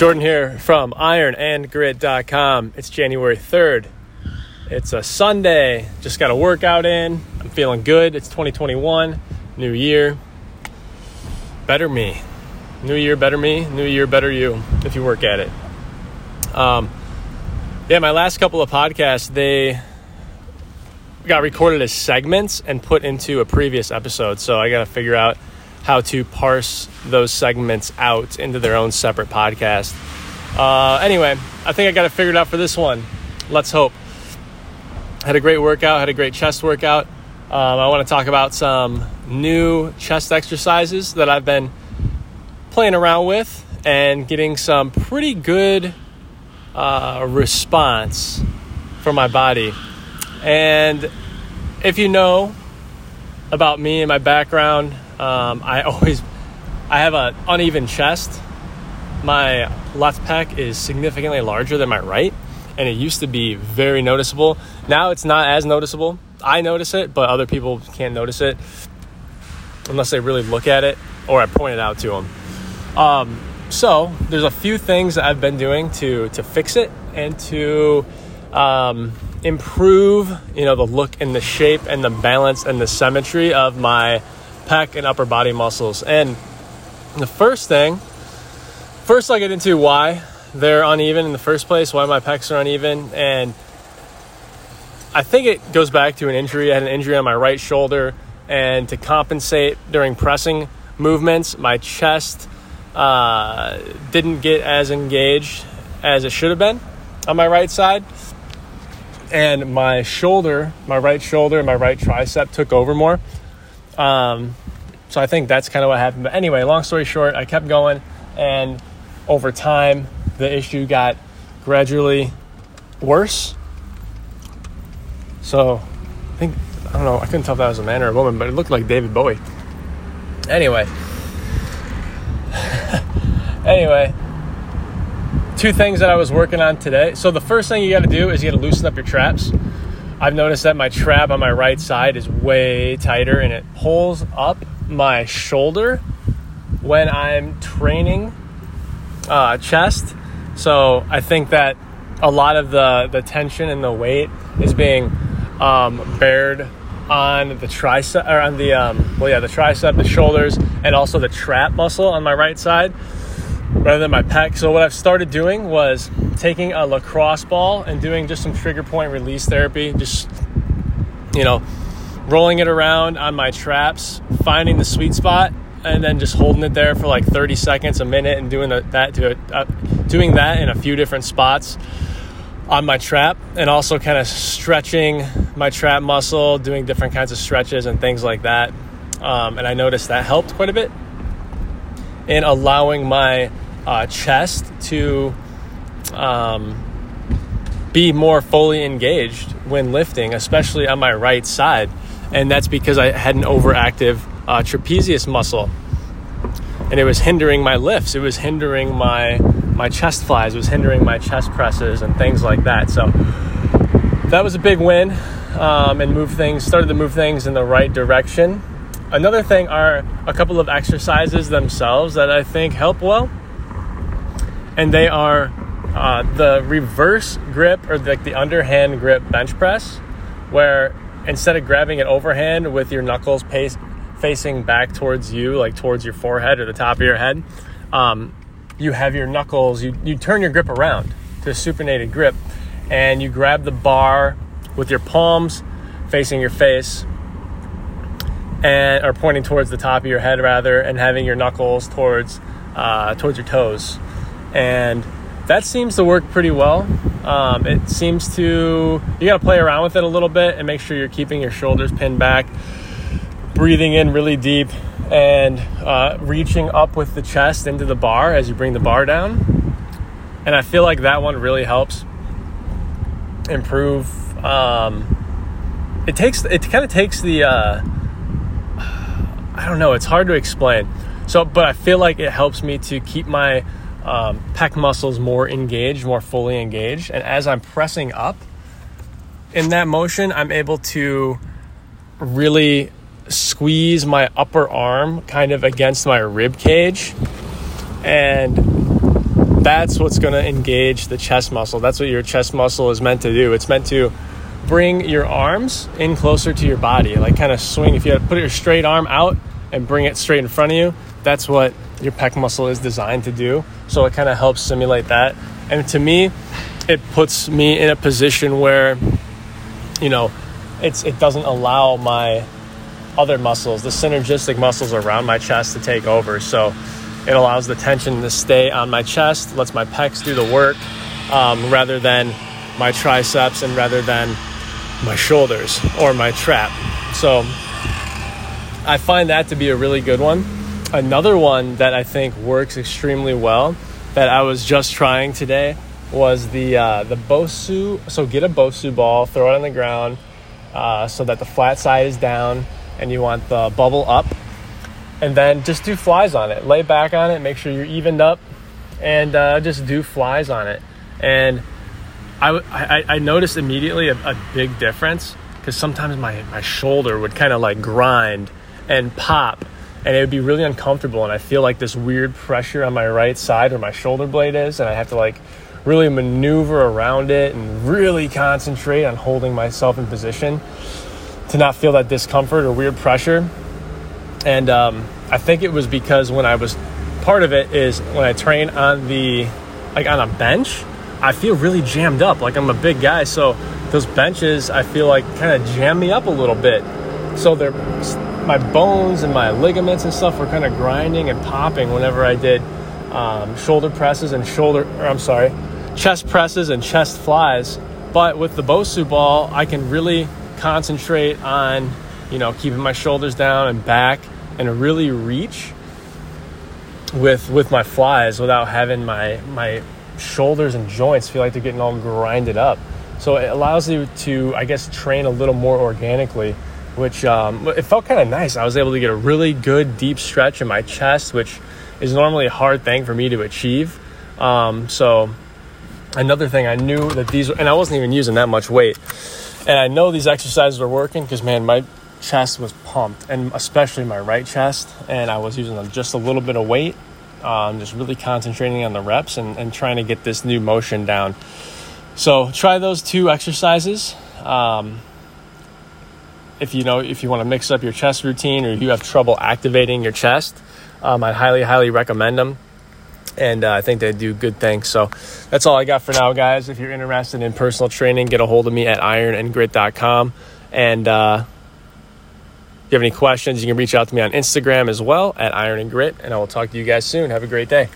Jordan here from ironandgrit.com. It's January 3rd. It's a Sunday. Just got a workout in. I'm feeling good. It's 2021, new year. Better me. New year, better me. New year, better you if you work at it. Um, yeah, my last couple of podcasts, they got recorded as segments and put into a previous episode. So I got to figure out how to parse those segments out into their own separate podcast. Uh, anyway, I think I got it figured out for this one. Let's hope. Had a great workout, had a great chest workout. Um, I want to talk about some new chest exercises that I've been playing around with and getting some pretty good uh, response from my body. And if you know about me and my background, um, I always I have an uneven chest. My left pec is significantly larger than my right, and it used to be very noticeable. Now it's not as noticeable. I notice it, but other people can't notice it unless they really look at it or I point it out to them. Um, so there's a few things that I've been doing to to fix it and to um, improve, you know, the look and the shape and the balance and the symmetry of my pec and upper body muscles. And the first thing, first I'll get into why they're uneven in the first place, why my pecs are uneven. And I think it goes back to an injury. I had an injury on my right shoulder, and to compensate during pressing movements, my chest uh, didn't get as engaged as it should have been on my right side. And my shoulder, my right shoulder, and my right tricep took over more. Um, so I think that's kind of what happened. But anyway, long story short, I kept going, and over time, the issue got gradually worse. So I think, I don't know, I couldn't tell if that was a man or a woman, but it looked like David Bowie. Anyway, anyway, two things that I was working on today. So the first thing you got to do is you got to loosen up your traps. I've noticed that my trap on my right side is way tighter and it pulls up my shoulder when I'm training uh, chest. So I think that a lot of the, the tension and the weight is being um, bared on the tricep or on the um, well yeah the tricep, the shoulders, and also the trap muscle on my right side rather than my pec. So what I've started doing was taking a lacrosse ball and doing just some trigger point release therapy, just you know, rolling it around on my traps, finding the sweet spot, and then just holding it there for like 30 seconds, a minute, and doing that to uh, doing that in a few different spots on my trap, and also kind of stretching my trap muscle, doing different kinds of stretches and things like that. Um, and I noticed that helped quite a bit in allowing my uh, chest to um, be more fully engaged when lifting, especially on my right side. And that's because I had an overactive uh, trapezius muscle. And it was hindering my lifts. It was hindering my my chest flies. It was hindering my chest presses and things like that. So that was a big win, um, and move things started to move things in the right direction. Another thing are a couple of exercises themselves that I think help well and they are uh, the reverse grip or the, like the underhand grip bench press, where instead of grabbing it overhand with your knuckles pace, facing back towards you, like towards your forehead or the top of your head, um, you have your knuckles, you, you turn your grip around to a supinated grip, and you grab the bar with your palms facing your face and or pointing towards the top of your head rather and having your knuckles towards uh, towards your toes and that seems to work pretty well. Um, it seems to you got to play around with it a little bit and make sure you're keeping your shoulders pinned back, breathing in really deep, and uh, reaching up with the chest into the bar as you bring the bar down. And I feel like that one really helps improve. Um, it takes it kind of takes the uh, I don't know. It's hard to explain. So, but I feel like it helps me to keep my um, pec muscles more engaged, more fully engaged. And as I'm pressing up in that motion, I'm able to really squeeze my upper arm kind of against my rib cage and that's what's going to engage the chest muscle. That's what your chest muscle is meant to do. It's meant to bring your arms in closer to your body, like kind of swing. If you put your straight arm out and bring it straight in front of you, that's what your pec muscle is designed to do. So it kind of helps simulate that. And to me, it puts me in a position where, you know, it's it doesn't allow my other muscles, the synergistic muscles around my chest to take over. So it allows the tension to stay on my chest, lets my pecs do the work um, rather than my triceps and rather than my shoulders or my trap. So I find that to be a really good one. Another one that I think works extremely well that I was just trying today was the uh, the Bosu. So get a Bosu ball, throw it on the ground uh, so that the flat side is down, and you want the bubble up, and then just do flies on it. Lay back on it, make sure you're evened up, and uh, just do flies on it. And I, I, I noticed immediately a, a big difference because sometimes my, my shoulder would kind of like grind and pop and it would be really uncomfortable and i feel like this weird pressure on my right side where my shoulder blade is and i have to like really maneuver around it and really concentrate on holding myself in position to not feel that discomfort or weird pressure. And um, i think it was because when i was part of it is when i train on the like on a bench i feel really jammed up like i'm a big guy. So those benches i feel like kind of jam me up a little bit so they're my bones and my ligaments and stuff were kind of grinding and popping whenever I did um, shoulder presses and shoulder, or I'm sorry, chest presses and chest flies. But with the Bosu ball, I can really concentrate on, you know, keeping my shoulders down and back and really reach with with my flies without having my my shoulders and joints feel like they're getting all grinded up. So it allows you to, I guess, train a little more organically which um, it felt kind of nice. I was able to get a really good deep stretch in my chest, which is normally a hard thing for me to achieve. Um, so another thing I knew that these, and I wasn't even using that much weight, and I know these exercises were working because man, my chest was pumped, and especially my right chest, and I was using just a little bit of weight, um, just really concentrating on the reps and, and trying to get this new motion down. So try those two exercises. Um, if you know if you want to mix up your chest routine or you have trouble activating your chest, um, I highly highly recommend them. And uh, I think they do good things. So that's all I got for now, guys. If you're interested in personal training, get a hold of me at ironandgrit.com. And uh, if you have any questions, you can reach out to me on Instagram as well at Iron and Grit. And I will talk to you guys soon. Have a great day.